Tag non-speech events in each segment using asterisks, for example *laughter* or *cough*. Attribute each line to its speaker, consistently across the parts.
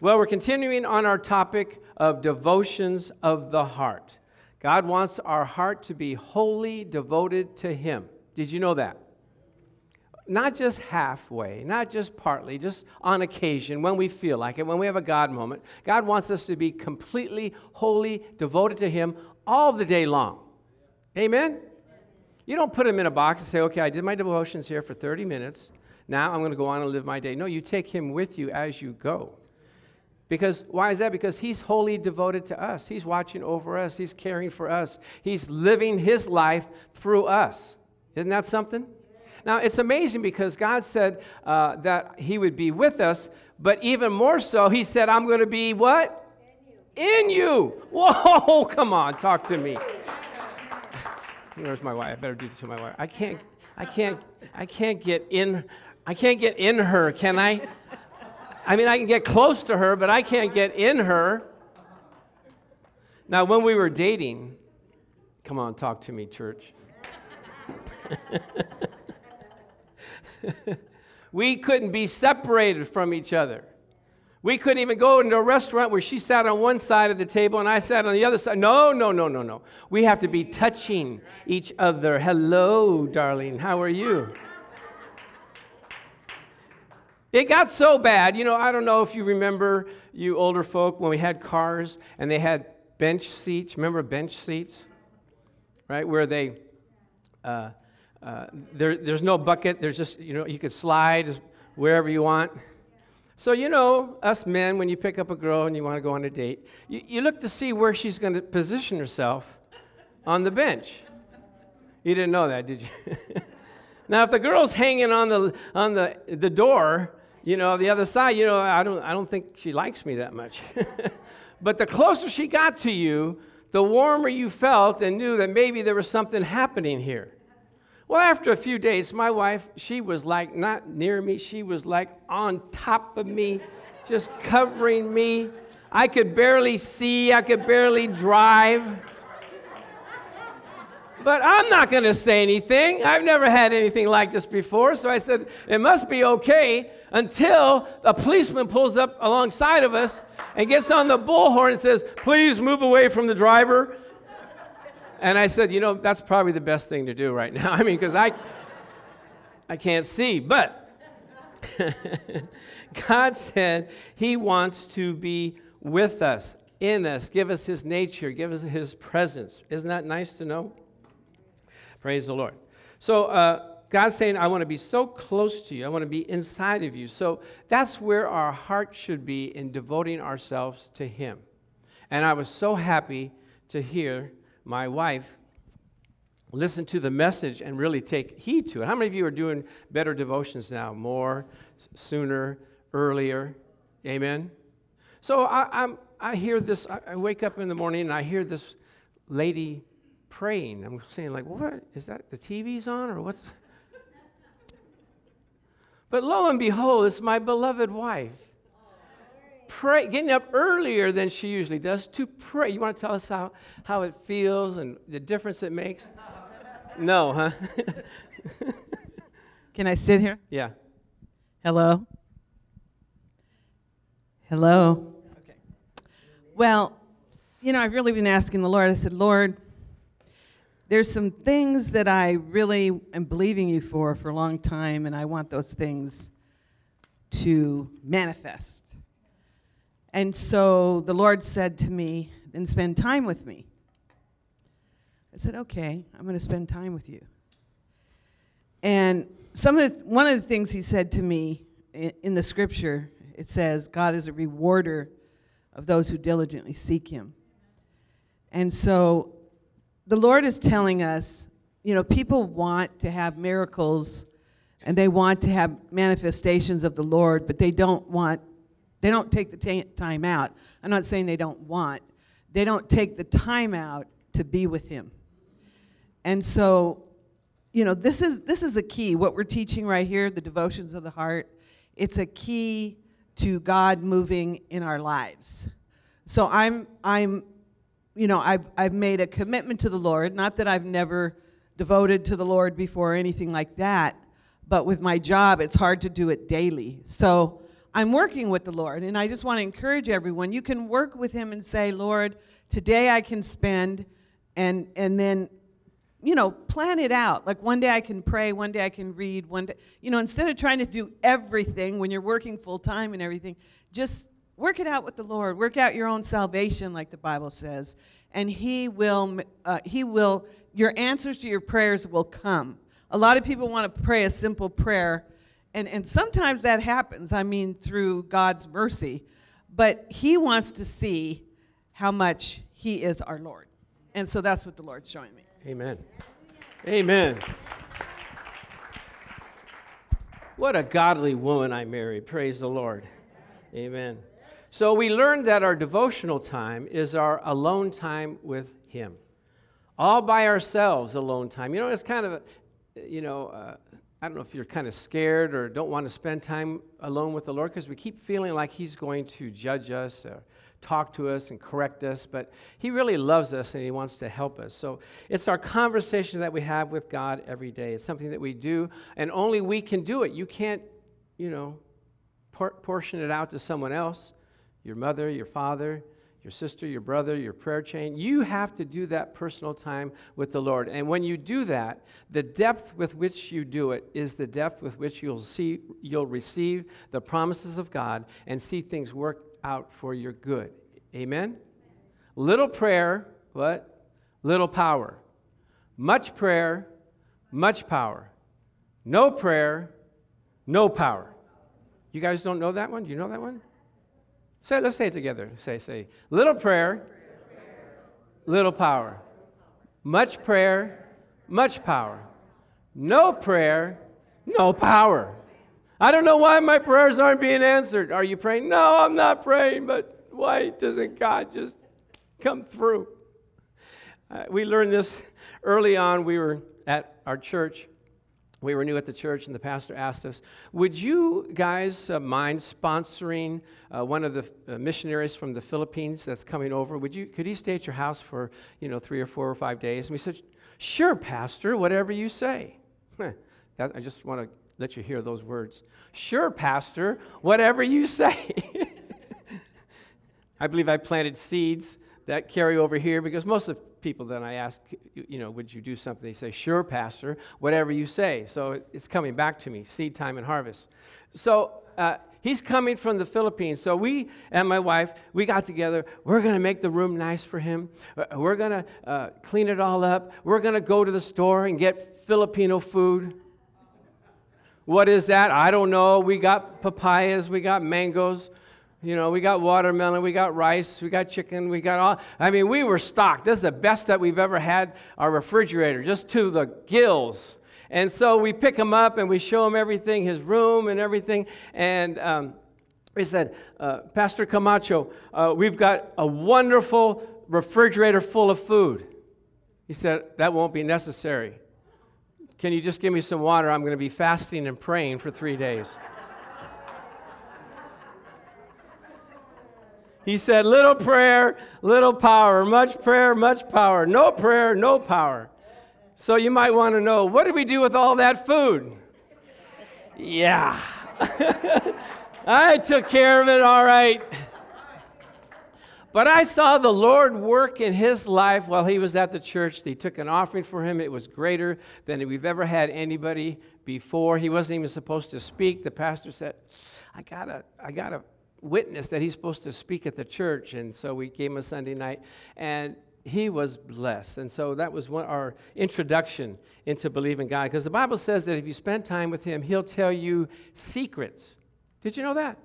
Speaker 1: Well, we're continuing on our topic of devotions of the heart. God wants our heart to be wholly devoted to Him. Did you know that? Not just halfway, not just partly, just on occasion when we feel like it, when we have a God moment. God wants us to be completely, wholly devoted to Him all the day long. Amen? You don't put Him in a box and say, okay, I did my devotions here for 30 minutes. Now I'm going to go on and live my day. No, you take Him with you as you go. Because why is that? Because he's wholly devoted to us. He's watching over us. He's caring for us. He's living his life through us. Isn't that something? Now, it's amazing because God said uh, that he would be with us, but even more so, he said, I'm going to be what? In you. In you. *laughs* Whoa, come on, talk to me. *laughs* Where's my wife? I better do this to my wife. I can't, I can't, I can't get in, I can't get in her, can I? I mean, I can get close to her, but I can't get in her. Now, when we were dating, come on, talk to me, church. *laughs* we couldn't be separated from each other. We couldn't even go into a restaurant where she sat on one side of the table and I sat on the other side. No, no, no, no, no. We have to be touching each other. Hello, darling. How are you? It got so bad, you know, I don't know if you remember, you older folk, when we had cars and they had bench seats. Remember bench seats? Right? Where they, uh, uh, there, there's no bucket. There's just, you know, you could slide wherever you want. So, you know, us men, when you pick up a girl and you want to go on a date, you, you look to see where she's going to position herself on the bench. You didn't know that, did you? *laughs* now, if the girl's hanging on the, on the, the door, you know, the other side, you know, I don't, I don't think she likes me that much. *laughs* but the closer she got to you, the warmer you felt and knew that maybe there was something happening here. Well, after a few days, my wife, she was like not near me, she was like on top of me, just covering me. I could barely see, I could barely drive. But I'm not going to say anything. I've never had anything like this before. So I said, it must be okay until a policeman pulls up alongside of us and gets on the bullhorn and says, please move away from the driver. And I said, you know, that's probably the best thing to do right now. *laughs* I mean, because I, I can't see. But *laughs* God said He wants to be with us, in us, give us His nature, give us His presence. Isn't that nice to know? Praise the Lord. So, uh, God's saying, I want to be so close to you. I want to be inside of you. So, that's where our heart should be in devoting ourselves to Him. And I was so happy to hear my wife listen to the message and really take heed to it. How many of you are doing better devotions now? More, sooner, earlier? Amen? So, I, I'm, I hear this, I wake up in the morning and I hear this lady praying. I'm saying, like, what? Is that the TV's on or what's. *laughs* But lo and behold, it's my beloved wife. Pray, getting up earlier than she usually does to pray. You want to tell us how, how it feels and the difference it makes? no, huh? *laughs*
Speaker 2: Can I sit here?
Speaker 1: Yeah.
Speaker 2: Hello? Hello? Okay. Well, you know, I've really been asking the Lord. I said, Lord, there's some things that I really am believing you for for a long time, and I want those things to manifest. And so the Lord said to me, then spend time with me. I said, okay, I'm going to spend time with you. And some of the, one of the things he said to me in, in the scripture, it says, God is a rewarder of those who diligently seek him. And so the Lord is telling us, you know, people want to have miracles and they want to have manifestations of the Lord, but they don't want, they don't take the t- time out. I'm not saying they don't want, they don't take the time out to be with Him. And so, you know, this is this is a key. What we're teaching right here, the devotions of the heart, it's a key to God moving in our lives. So I'm I'm you know, I've, I've made a commitment to the Lord. Not that I've never devoted to the Lord before or anything like that, but with my job, it's hard to do it daily. So I'm working with the Lord. And I just want to encourage everyone you can work with Him and say, Lord, today I can spend, and, and then, you know, plan it out. Like one day I can pray, one day I can read, one day, you know, instead of trying to do everything when you're working full time and everything, just work it out with the Lord. Work out your own salvation, like the Bible says. And He will, uh, He will, your answers to your prayers will come. A lot of people want to pray a simple prayer and, and sometimes that happens, I mean, through God's mercy. But He wants to see how much He is our Lord. And so that's what the Lord's showing me.
Speaker 1: Amen. Amen. What a godly woman I married. Praise the Lord. Amen. So we learned that our devotional time is our alone time with Him. All by ourselves, alone time. You know, it's kind of, you know, uh, I don't know if you're kind of scared or don't want to spend time alone with the Lord because we keep feeling like He's going to judge us or talk to us and correct us, but He really loves us and He wants to help us. So it's our conversation that we have with God every day. It's something that we do, and only we can do it. You can't, you know, por- portion it out to someone else your mother, your father, your sister, your brother, your prayer chain. You have to do that personal time with the Lord. And when you do that, the depth with which you do it is the depth with which you'll see you'll receive the promises of God and see things work out for your good. Amen. Little prayer, what? Little power. Much prayer, much power. No prayer, no power. You guys don't know that one? Do you know that one? Say, let's say it together. Say, say, little prayer, little power. Much prayer, much power. No prayer, no power. I don't know why my prayers aren't being answered. Are you praying? No, I'm not praying, but why doesn't God just come through? Uh, we learned this *laughs* early on. We were at our church we were new at the church, and the pastor asked us, Would you guys uh, mind sponsoring uh, one of the uh, missionaries from the Philippines that's coming over? Would you, could he stay at your house for, you know, three or four or five days? And we said, Sure, Pastor, whatever you say. *laughs* that, I just want to let you hear those words. Sure, Pastor, whatever you say. *laughs* I believe I planted seeds that carry over here because most of people that I ask, you know, would you do something? They say, sure, Pastor, whatever you say. So it's coming back to me seed time and harvest. So uh, he's coming from the Philippines. So we and my wife, we got together. We're going to make the room nice for him. Uh, we're going to uh, clean it all up. We're going to go to the store and get Filipino food. What is that? I don't know. We got papayas, we got mangoes. You know, we got watermelon, we got rice, we got chicken, we got all. I mean, we were stocked. This is the best that we've ever had our refrigerator, just to the gills. And so we pick him up and we show him everything, his room and everything. And um, we said, uh, Pastor Camacho, uh, we've got a wonderful refrigerator full of food. He said, That won't be necessary. Can you just give me some water? I'm going to be fasting and praying for three days. He said, Little prayer, little power. Much prayer, much power. No prayer, no power. So you might want to know what did we do with all that food? Yeah. *laughs* I took care of it all right. But I saw the Lord work in his life while he was at the church. They took an offering for him. It was greater than we've ever had anybody before. He wasn't even supposed to speak. The pastor said, I gotta, I gotta witness that he's supposed to speak at the church. And so we gave him a Sunday night, and he was blessed. And so that was one, our introduction into believing God. Because the Bible says that if you spend time with him, he'll tell you secrets. Did you know that?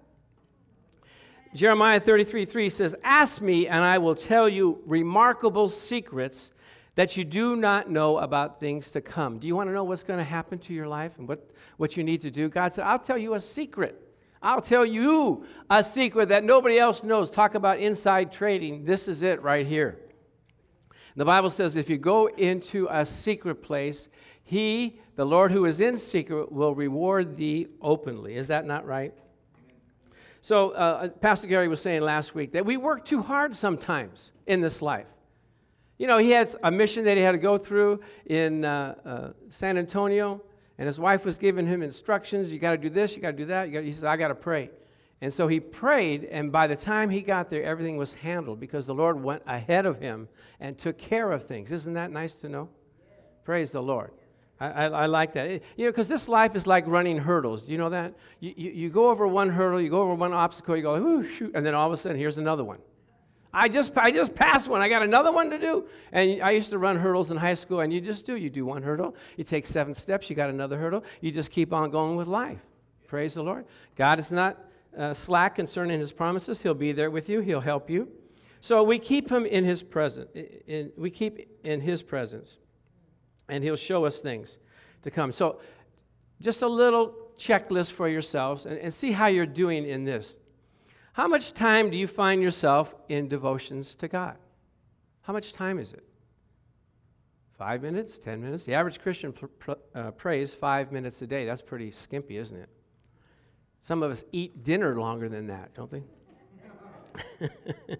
Speaker 1: Jeremiah 33 3 says, Ask me, and I will tell you remarkable secrets that you do not know about things to come. Do you want to know what's going to happen to your life and what, what you need to do? God said, I'll tell you a secret. I'll tell you a secret that nobody else knows. Talk about inside trading. This is it right here. The Bible says if you go into a secret place, he, the Lord who is in secret, will reward thee openly. Is that not right? So, uh, Pastor Gary was saying last week that we work too hard sometimes in this life. You know, he had a mission that he had to go through in uh, uh, San Antonio. And his wife was giving him instructions. You got to do this, you got to do that. He said, I got to pray. And so he prayed, and by the time he got there, everything was handled because the Lord went ahead of him and took care of things. Isn't that nice to know? Praise the Lord. I, I, like that. You know, because this life is like running hurdles. Do you know that? You, you, you, go over one hurdle, you go over one obstacle, you go, ooh, shoot, and then all of a sudden, here's another one. I just, I just passed one. I got another one to do. And I used to run hurdles in high school, and you just do. You do one hurdle, you take seven steps, you got another hurdle. You just keep on going with life. Praise the Lord. God is not uh, slack concerning his promises. He'll be there with you, he'll help you. So we keep him in his presence. In, we keep in his presence, and he'll show us things to come. So just a little checklist for yourselves and, and see how you're doing in this. How much time do you find yourself in devotions to God? How much time is it? Five minutes, ten minutes? The average Christian pr- pr- uh, prays five minutes a day. That's pretty skimpy, isn't it? Some of us eat dinner longer than that, don't they? *laughs*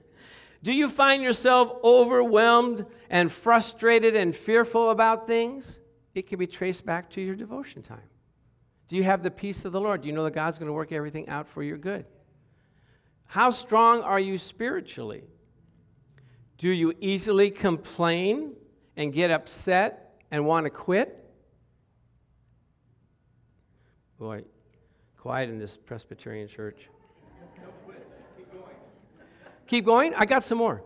Speaker 1: Do you find yourself overwhelmed and frustrated and fearful about things? It can be traced back to your devotion time. Do you have the peace of the Lord? Do you know that God's going to work everything out for your good? How strong are you spiritually? Do you easily complain and get upset and want to quit? Boy, quiet in this Presbyterian church. Keep going. Keep going? I got some more.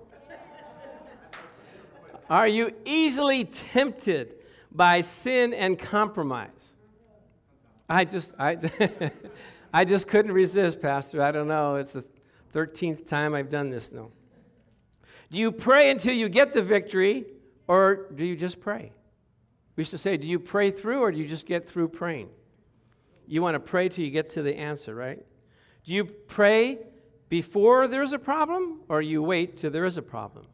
Speaker 1: Are you easily tempted by sin and compromise? I just, I, *laughs* I just couldn't resist, Pastor. I don't know. It's the 13th time I've done this now. Do you pray until you get the victory, or do you just pray? We used to say, do you pray through, or do you just get through praying? You want to pray till you get to the answer, right? Do you pray before there's a problem, or you wait till there is a problem?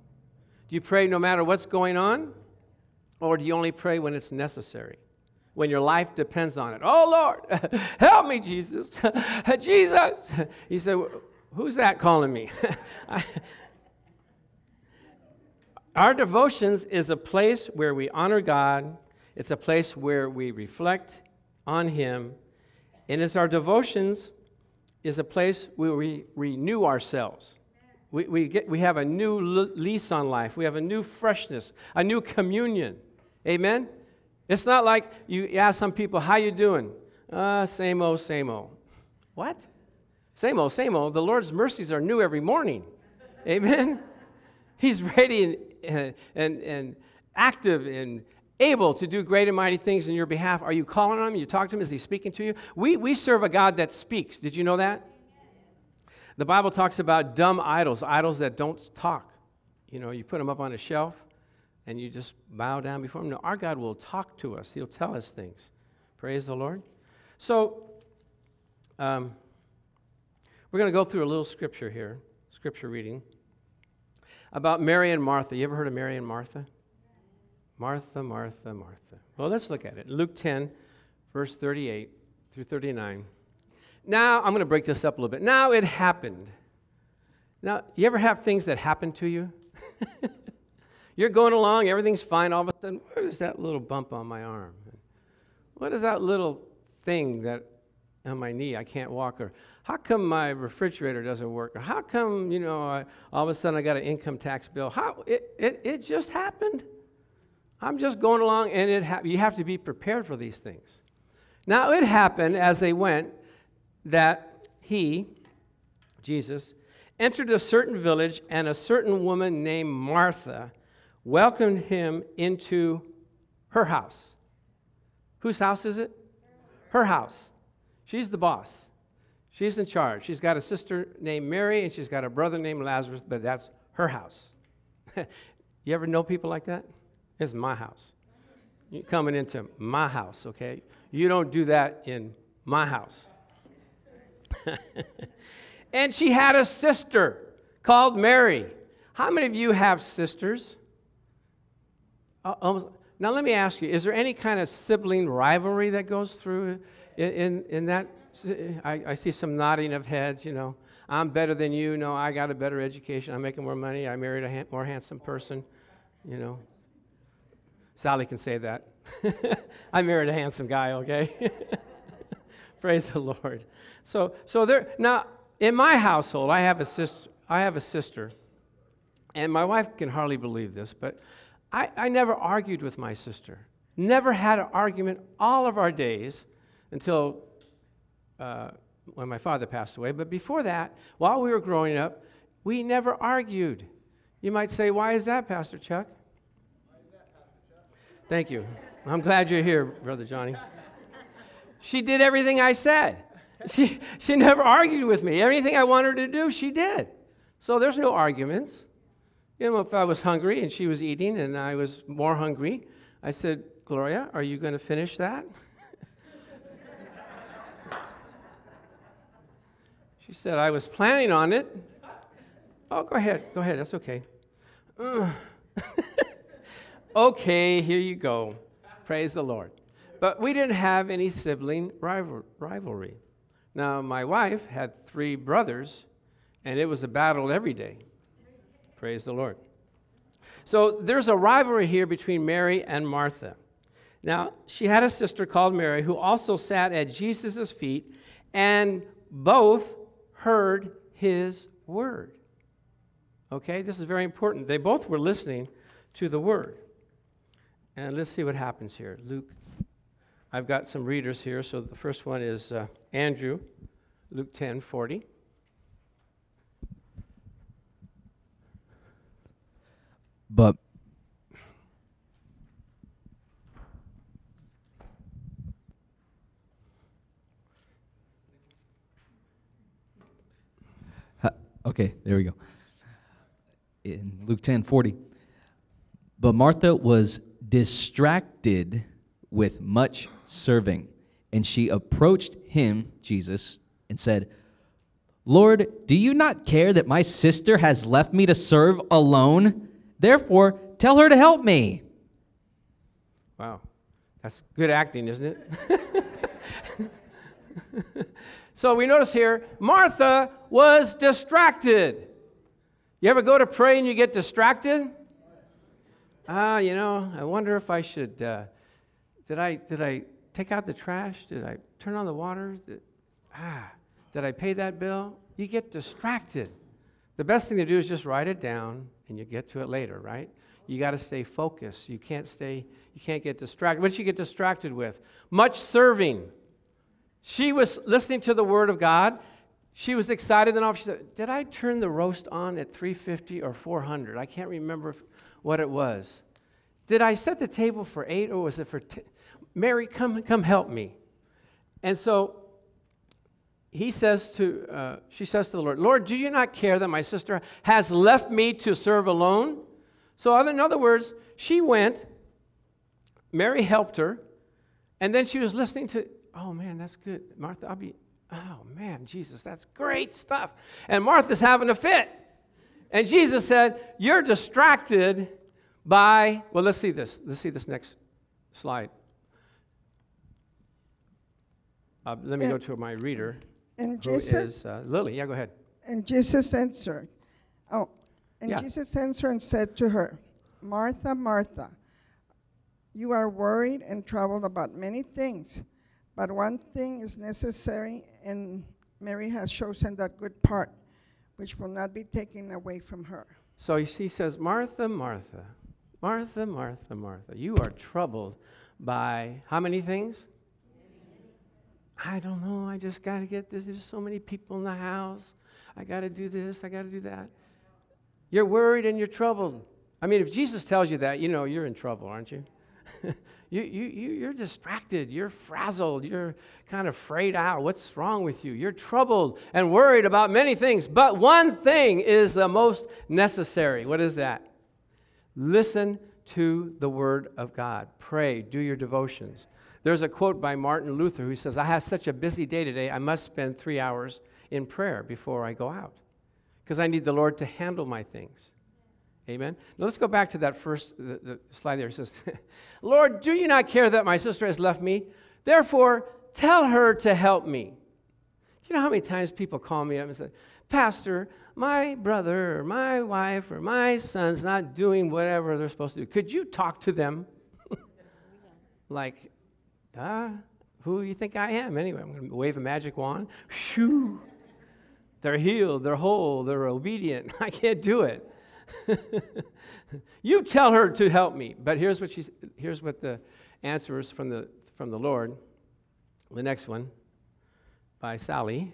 Speaker 1: Do you pray no matter what's going on, or do you only pray when it's necessary? When your life depends on it. Oh Lord, *laughs* help me, Jesus. *laughs* Jesus. He said, Who's that calling me? *laughs* Our devotions is a place where we honor God, it's a place where we reflect on Him, and it's our devotions is a place where we renew ourselves. We, we, get, we have a new lease on life. We have a new freshness, a new communion. Amen? It's not like you ask some people, how you doing? Uh, same old, same old. What? Same old, same old. The Lord's mercies are new every morning. Amen? *laughs* He's ready and, and, and active and able to do great and mighty things in your behalf. Are you calling on him? You talk to him? Is he speaking to you? We, we serve a God that speaks. Did you know that? The Bible talks about dumb idols, idols that don't talk. You know, you put them up on a shelf and you just bow down before him. No, our God will talk to us, he'll tell us things. Praise the Lord. So, um, we're going to go through a little scripture here, scripture reading, about Mary and Martha. You ever heard of Mary and Martha? Martha, Martha, Martha. Well, let's look at it. Luke 10, verse 38 through 39. Now, I'm going to break this up a little bit. Now it happened. Now, you ever have things that happen to you? *laughs* You're going along, everything's fine. All of a sudden, what is that little bump on my arm? What is that little thing that on my knee I can't walk? Or how come my refrigerator doesn't work? Or how come, you know, I, all of a sudden I got an income tax bill? How, it, it, it just happened. I'm just going along, and it ha- you have to be prepared for these things. Now, it happened as they went that he, Jesus, entered a certain village, and a certain woman named Martha welcomed him into her house. Whose house is it? Her house. She's the boss. She's in charge. She's got a sister named Mary and she's got a brother named Lazarus, but that's her house. *laughs* you ever know people like that? It's my house. You're coming into my house, okay? You don't do that in my house. *laughs* and she had a sister called Mary. How many of you have sisters? Uh, now, let me ask you is there any kind of sibling rivalry that goes through in, in, that eh, I, I see some nodding of heads, you know. I'm better than you. No, I got a better education. I'm making more money. I married a ha- more handsome person, you know. Sally can say that. *laughs* I married a handsome guy, okay? *laughs* Praise the Lord. So, so there, now, in my household, I have a sister. I have a sister, and my wife can hardly believe this, but I, I never argued with my sister. Never had an argument all of our days until uh, when my father passed away. But before that, while we were growing up, we never argued. You might say, Why is that, Pastor Chuck? Thank you. I'm glad you're here, Brother Johnny. She did everything I said. She, she never argued with me. Everything I wanted her to do, she did. So there's no arguments. You know, if I was hungry and she was eating and I was more hungry, I said, Gloria, are you going to finish that? Said, I was planning on it. Oh, go ahead. Go ahead. That's okay. *laughs* okay, here you go. Praise the Lord. But we didn't have any sibling rival- rivalry. Now, my wife had three brothers and it was a battle every day. Praise the Lord. So there's a rivalry here between Mary and Martha. Now, she had a sister called Mary who also sat at Jesus' feet, and both heard his word. Okay, this is very important. They both were listening to the word. And let's see what happens here. Luke, I've got some readers here. So the first one is uh, Andrew, Luke 10 40.
Speaker 3: But okay, there we go. In Luke 10 40. But Martha was distracted with much serving, and she approached him, Jesus, and said, Lord, do you not care that my sister has left me to serve alone? Therefore, tell her to help me.
Speaker 1: Wow. That's good acting, isn't it? *laughs* so we notice here Martha was distracted. You ever go to pray and you get distracted? Ah, uh, you know, I wonder if I should. Uh, did I did I take out the trash? Did I turn on the water? Did, ah, did I pay that bill? You get distracted. The best thing to do is just write it down and you get to it later, right? You got to stay focused. You can't stay, you can't get distracted. What she get distracted with? Much serving. She was listening to the word of God. She was excited enough. She said, Did I turn the roast on at 350 or 400? I can't remember what it was. Did I set the table for eight or was it for 10? Mary, come, come help me. And so he says to, uh, she says to the Lord, Lord, do you not care that my sister has left me to serve alone? So, in other words, she went, Mary helped her, and then she was listening to, oh man, that's good. Martha, I'll be, oh man, Jesus, that's great stuff. And Martha's having a fit. And Jesus said, You're distracted by, well, let's see this. Let's see this next slide. Uh, let me go to my reader.
Speaker 4: And Jesus,
Speaker 1: is, uh, Lily, yeah, go ahead.
Speaker 4: And Jesus answered, oh, and
Speaker 1: Yeah.
Speaker 4: Jesus answered and said to her, Martha, Martha, you are worried and troubled about many things, but one thing is necessary, and Mary has chosen that good part, which will not be taken away from her.
Speaker 1: So he says, Martha, Martha, Martha, Martha, Martha, you are troubled by how many things? I don't know. I just got to get this. There's so many people in the house. I got to do this. I got to do that. You're worried and you're troubled. I mean, if Jesus tells you that, you know you're in trouble, aren't you? *laughs* you, you, you, you're distracted. You're frazzled. You're kind of frayed out. What's wrong with you? You're troubled and worried about many things. But one thing is the most necessary. What is that? Listen to the Word of God. Pray. Do your devotions. There's a quote by Martin Luther who says, I have such a busy day today, I must spend three hours in prayer before I go out because I need the Lord to handle my things. Amen. Now let's go back to that first the, the slide there. It says, *laughs* Lord, do you not care that my sister has left me? Therefore, tell her to help me. Do you know how many times people call me up and say, Pastor, my brother or my wife or my son's not doing whatever they're supposed to do. Could you talk to them? *laughs* like, ah, who do you think I am? Anyway, I'm going to wave a magic wand. Shoo. *laughs* they're healed, they're whole, they're obedient. I can't do it. *laughs* you tell her to help me. But here's what, she's, here's what the answer is from the, from the Lord. The next one by Sally.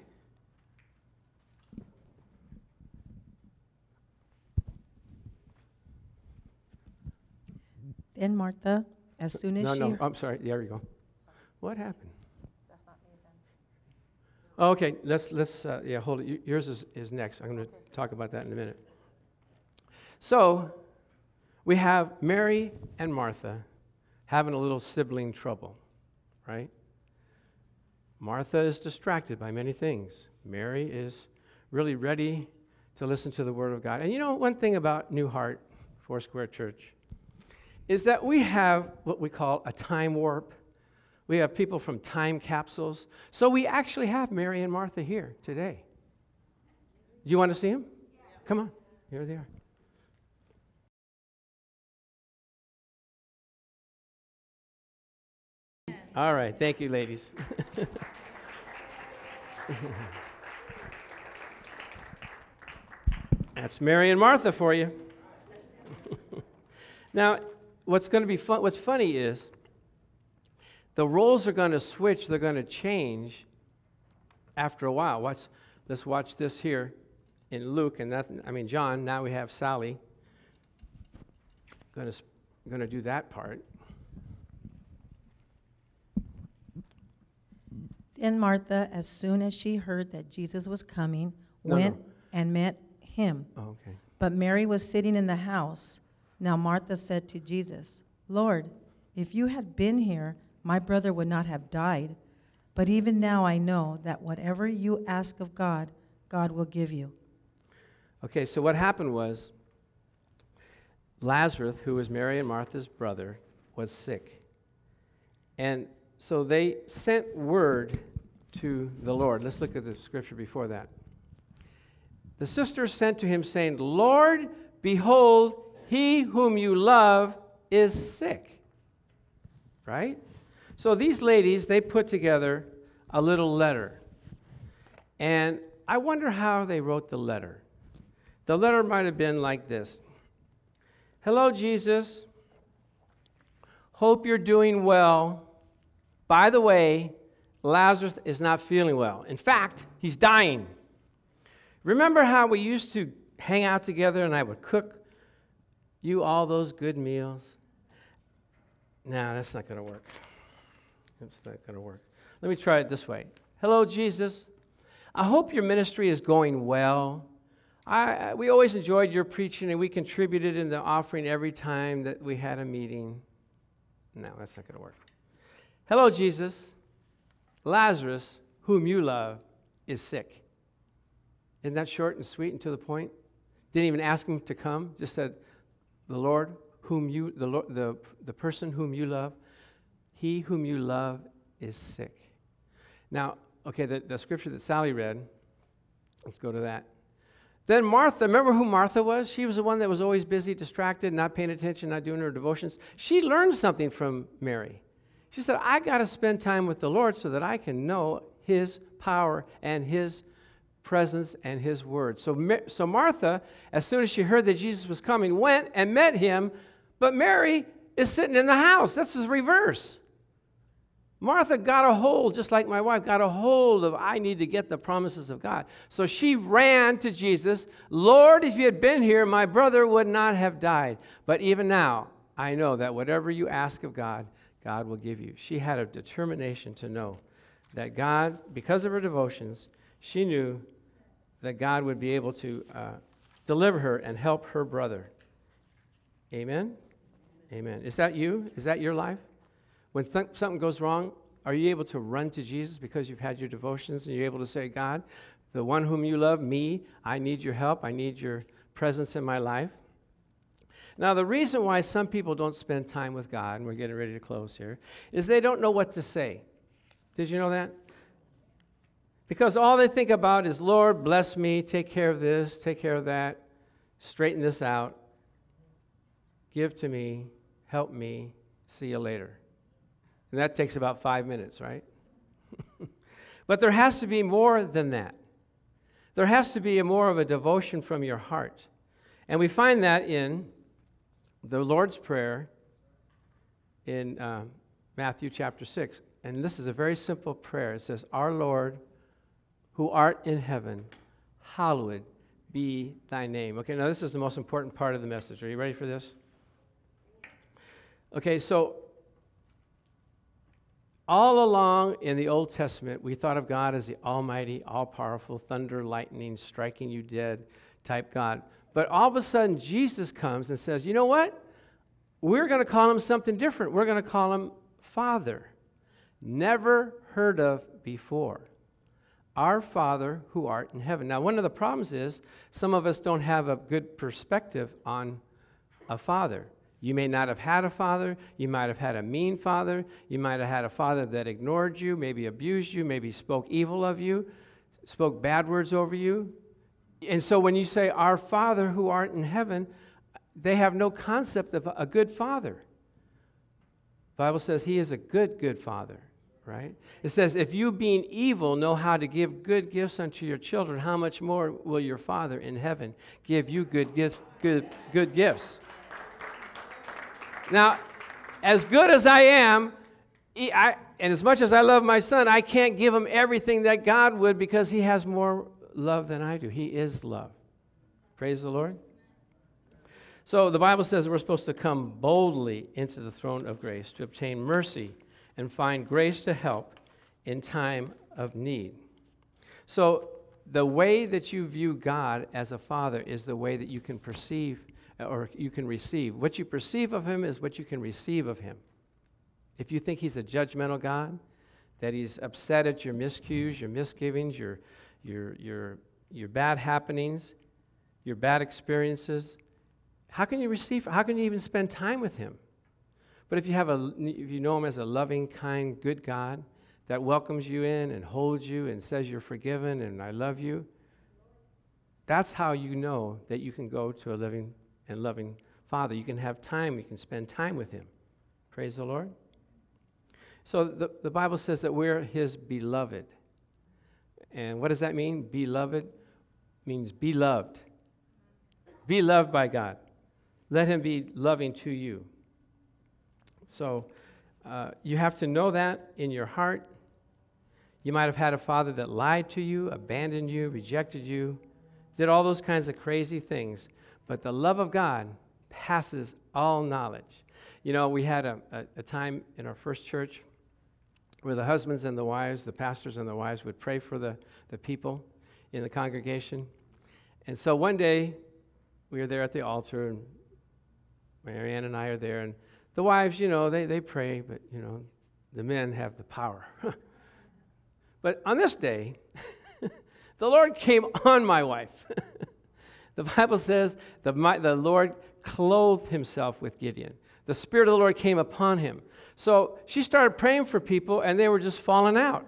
Speaker 5: Then Martha, as soon as
Speaker 1: No,
Speaker 5: she
Speaker 1: no, no, I'm sorry. There you go. What happened? Oh, okay, let's, let's, uh, yeah, hold it. Yours is, is next. I'm going to talk about that in a minute. So, we have Mary and Martha having a little sibling trouble, right? Martha is distracted by many things. Mary is really ready to listen to the Word of God. And you know, one thing about New Heart, Foursquare Church, is that we have what we call a time warp. We have people from time capsules. So we actually have Mary and Martha here today. Do you want to see them? Come on. Here they are. All right. Thank you, ladies. *laughs* That's Mary and Martha for you. *laughs* now, what's going to be fun, what's funny is the roles are going to switch, they're going to change after a while. Watch, let's watch this here in Luke, and that's, I mean, John. Now we have Sally. Going to, going to do that part.
Speaker 5: Then Martha, as soon as she heard that Jesus was coming,
Speaker 1: No,
Speaker 5: went
Speaker 1: no.
Speaker 5: and met him.
Speaker 1: Oh, okay.
Speaker 5: But Mary was sitting in the house. Now Martha said to Jesus, Lord, if you had been here, my brother would not have died. But even now I know that whatever you ask of God, God will give you.
Speaker 1: Okay, so what happened was Lazarus, who was Mary and Martha's brother, was sick. And so they sent word to the Lord. Let's look at the scripture before that. The sisters sent to him, saying, Lord, behold, he whom you love is sick. Right? So these ladies, they put together a little letter. And I wonder how they wrote the letter. The letter might have been like this Hello, Jesus. Hope you're doing well. By the way, Lazarus is not feeling well. In fact, he's dying. Remember how we used to hang out together and I would cook you all those good meals? No, that's not going to work. That's not going to work. Let me try it this way Hello, Jesus. I hope your ministry is going well. I, we always enjoyed your preaching and we contributed in the offering every time that we had a meeting. No, that's not going to work. Hello, Jesus. Lazarus, whom you love, is sick. Isn't that short and sweet and to the point? Didn't even ask him to come, just said, The Lord, whom you, the, Lord, the, the person whom you love, he whom you love is sick. Now, okay, the, the scripture that Sally read, let's go to that. Then Martha, remember who Martha was? She was the one that was always busy, distracted, not paying attention, not doing her devotions. She learned something from Mary. She said, I got to spend time with the Lord so that I can know His power and His presence and His word. So, so Martha, as soon as she heard that Jesus was coming, went and met Him, but Mary is sitting in the house. That's the reverse. Martha got a hold, just like my wife, got a hold of, I need to get the promises of God. So she ran to Jesus. Lord, if you had been here, my brother would not have died. But even now, I know that whatever you ask of God, God will give you. She had a determination to know that God, because of her devotions, she knew that God would be able to uh, deliver her and help her brother. Amen? Amen. Is that you? Is that your life? When th- something goes wrong, are you able to run to Jesus because you've had your devotions and you're able to say, God, the one whom you love, me, I need your help. I need your presence in my life. Now, the reason why some people don't spend time with God, and we're getting ready to close here, is they don't know what to say. Did you know that? Because all they think about is, Lord, bless me, take care of this, take care of that, straighten this out, give to me, help me, see you later. And that takes about five minutes, right? *laughs* but there has to be more than that. there has to be more of a devotion from your heart. And we find that in the Lord's Prayer in uh, Matthew chapter 6. And this is a very simple prayer. It says, Our Lord, who art in heaven, hallowed be thy name. Okay, now this is the most important part of the message. Are you ready for this? Okay, so all along in the Old Testament, we thought of God as the almighty, all powerful, thunder, lightning, striking you dead type God. But all of a sudden, Jesus comes and says, You know what? We're going to call him something different. We're going to call him Father. Never heard of before. Our Father who art in heaven. Now, one of the problems is some of us don't have a good perspective on a father. You may not have had a father. You might have had a mean father. You might have had a father that ignored you, maybe abused you, maybe spoke evil of you, spoke bad words over you. And so when you say, Our Father who art in heaven, they have no concept of a good father. The Bible says he is a good, good father, right? It says, If you, being evil, know how to give good gifts unto your children, how much more will your Father in heaven give you good gifts? Good, good gifts? Now, as good as I am, I, and as much as I love my son, I can't give him everything that God would because he has more love than I do. He is love. Praise the Lord. So the Bible says we're supposed to come boldly into the throne of grace to obtain mercy and find grace to help in time of need. So the way that you view God as a father is the way that you can perceive or you can receive. What you perceive of him is what you can receive of him. If you think he's a judgmental God, that he's upset at your miscues, your misgivings, your, your, your, your bad happenings, your bad experiences, how can you receive, how can you even spend time with him? But if you, have a, if you know him as a loving, kind, good God that welcomes you in and holds you and says you're forgiven and I love you, that's how you know that you can go to a living and loving Father. You can have time, you can spend time with Him. Praise the Lord. So the, the Bible says that we're His beloved. And what does that mean? Beloved means be loved. Be loved by God. Let Him be loving to you. So uh, you have to know that in your heart. You might have had a father that lied to you, abandoned you, rejected you, did all those kinds of crazy things. But the love of God passes all knowledge. You know, we had a, a, a, time in our first church where the husbands and the wives, the pastors and the wives, would pray for the, the people in the congregation. And so one day, we were there at the altar, and Marianne and I are there, and the wives, you know, they, they pray, but, you know, the men have the power. *laughs* but on this day, *laughs* the Lord came on my wife. *laughs* The Bible says the, the Lord clothed himself with Gideon. The Spirit of the Lord came upon him. So she started praying for people, and they were just falling out.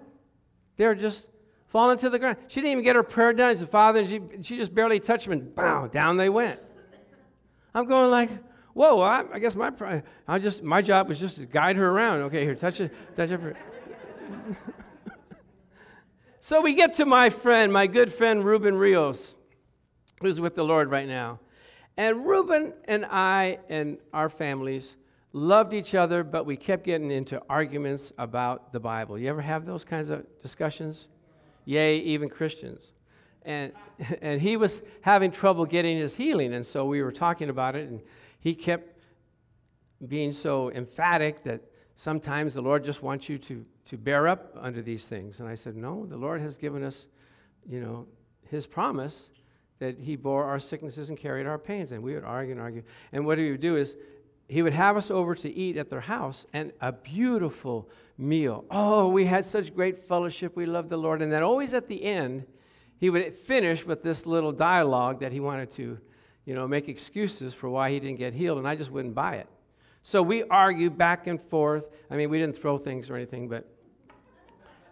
Speaker 1: They were just falling to the ground. She didn't even get her prayer done. She said, Father, and she, she just barely touched them, and bow, down they went. I'm going like, whoa, I, I guess my, I just, my job was just to guide her around. Okay, here, touch it, touch it. *laughs* so we get to my friend, my good friend, Ruben Rios who's with the Lord right now. And Reuben and I and our families loved each other, but we kept getting into arguments about the Bible. You ever have those kinds of discussions? Yay, even Christians. And, *laughs* and he was having trouble getting his healing, and so we were talking about it, and he kept being so emphatic that sometimes the Lord just wants you to, to bear up under these things. And I said, No, the Lord has given us, you know, his promise that he bore our sicknesses and carried our pains. And we would argue and argue. And what he would do is he would have us over to eat at their house and a beautiful meal. Oh, we had such great fellowship. We loved the Lord. And then always at the end, he would finish with this little dialogue that he wanted to, you know, make excuses for why he didn't get healed. And I just wouldn't buy it. So we argued back and forth. I mean, we didn't throw things or anything, but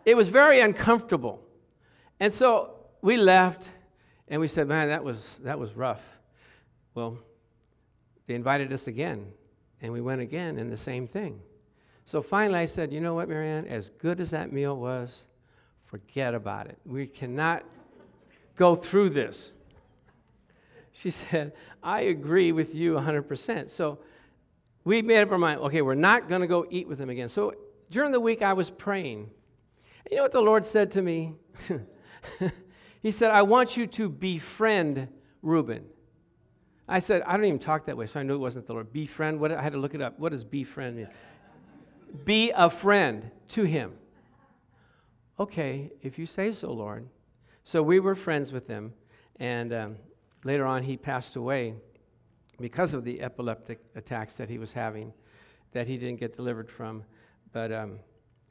Speaker 1: it was very uncomfortable. And so we left and we said, man, that was, that was rough. Well, they invited us again, and we went again, and the same thing. So finally, I said, you know what, Marianne? As good as that meal was, forget about it. We cannot go through this. She *laughs* said, I agree with you 100%. So we made up our mind okay, we're not going to go eat with them again. So during the week, I was praying. You know what the Lord said to me? *laughs* he said, I want you to befriend Reuben. I said, I don't even talk that way, so I knew it wasn't the Lord. Befriend, what, I had to look it up. What does befriend mean? Be a friend to him. Okay, if you say so, Lord. So we were friends with him, and um, later on he passed away because of the epileptic attacks that he was having that he didn't get delivered from. But um,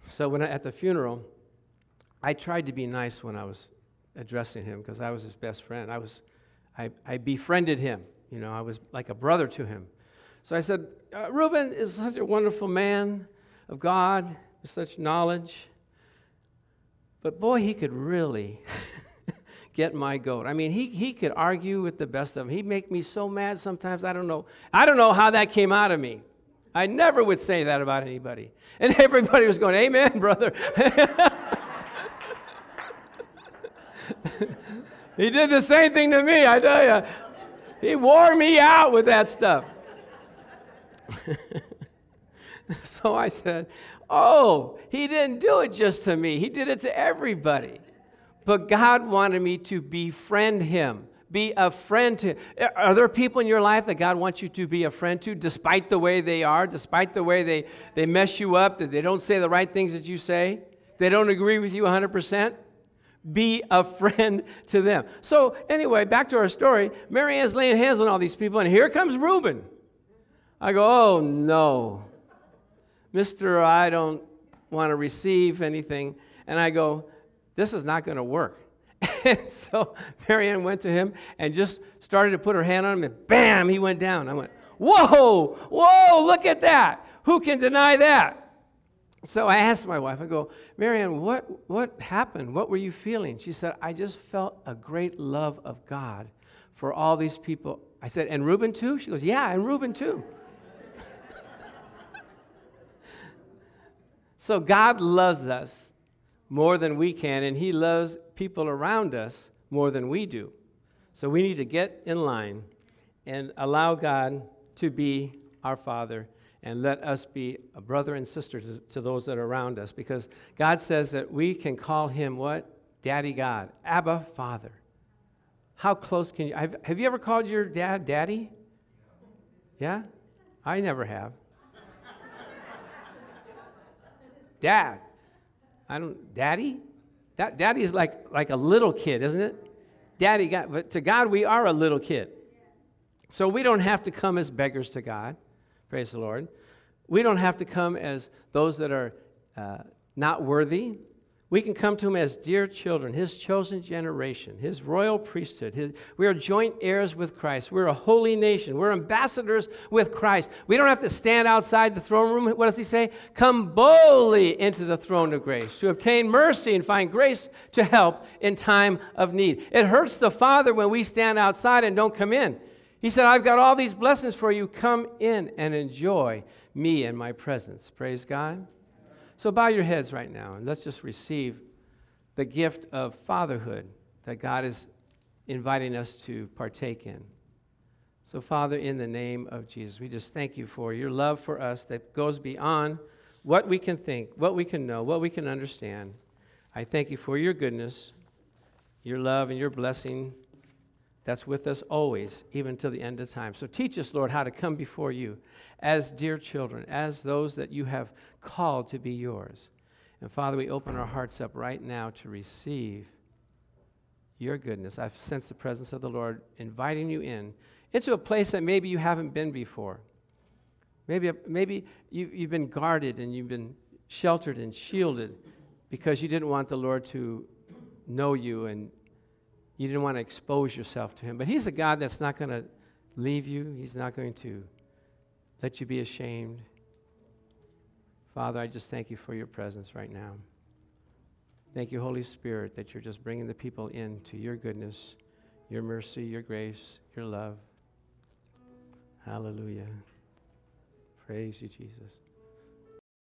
Speaker 1: so when I, at the funeral, I tried to be nice when I was addressing him because I was his best friend. I was, I, I befriended him. You know, I was like a brother to him. So I said, uh, Reuben is such a wonderful man of God with such knowledge. But boy, he could really *laughs* get my goat. I mean, he, he could argue with the best of them. He'd make me so mad sometimes. I don't know. I don't know how that came out of me. I never would say that about anybody. And *laughs* everybody was going, Amen, brother. *laughs* he did the same thing to me, I tell you. He wore me out with that stuff. *laughs* so I said, Oh, he didn't do it just to me, he did it to everybody. But God wanted me to befriend him, be a friend to. Are there people in your life that God wants you to be a friend to, despite the way they are, despite the way they, they mess you up, that they don't say the right things that you say, they don't agree with you 100%? Be a friend to them. So, anyway, back to our story. Mary Ann's laying hands on all these people, and here comes Reuben. I go, oh no. Mr. I don't want to receive anything. And I go, this is not going to work. *laughs* and so Marianne went to him and just started to put her hand on him, and bam, he went down. I went, whoa, whoa, look at that. Who can deny that? So I asked my wife, I go, Marianne, what, what happened? What were you feeling? She said, I just felt a great love of God for all these people. I said, and Reuben too? She goes, yeah, and Reuben too. *laughs* so God loves us more than we can, and He loves people around us more than we do. So we need to get in line and allow God to be our Father and let us be a brother and sister to, to, those that are around us because God says that we can call Him what? Daddy God, Abba Father. How close can you? Have, have you ever called your dad Daddy? Yeah? I never have. *laughs* Dad. I don't, Daddy? That, daddy is like, like a little kid, isn't it? Daddy, God, but to God, we are a little kid. So we don't have to come as beggars to God. Praise the Lord. We don't have to come as those that are uh, not worthy. We can come to him as dear children, his chosen generation, his royal priesthood. His, we are joint heirs with Christ. We're a holy nation. We're ambassadors with Christ. We don't have to stand outside the throne room. What does he say? Come boldly into the throne of grace to obtain mercy and find grace to help in time of need. It hurts the Father when we stand outside and don't come in. He said, I've got all these blessings for you. Come in and enjoy me and my presence. Praise God. So bow your heads right now and let's just receive the gift of fatherhood that God is inviting us to partake in. So, Father, in the name of Jesus, we just thank you for your love for us that goes beyond what we can think, what we can know, what we can understand. I thank you for your goodness, your love, and your blessing that's with us always, even till the end of time. So teach us, Lord, how to come before you as dear children, as those that you have called to be yours. And Father, we open our hearts up right now to receive your goodness. I've sensed the presence of the Lord inviting you in into a place that maybe you haven't been before. Maybe, maybe you, you've been guarded and you've been sheltered and shielded because you didn't want the Lord to know you and you didn't want to expose yourself to Him. But He's a God that's not going to leave you, He's not going to let you be ashamed. Father, I just thank you for your presence right now. Thank you, Holy Spirit, that you're just bringing the people into your goodness, your mercy, your grace, your love. Hallelujah. Praise you, Jesus.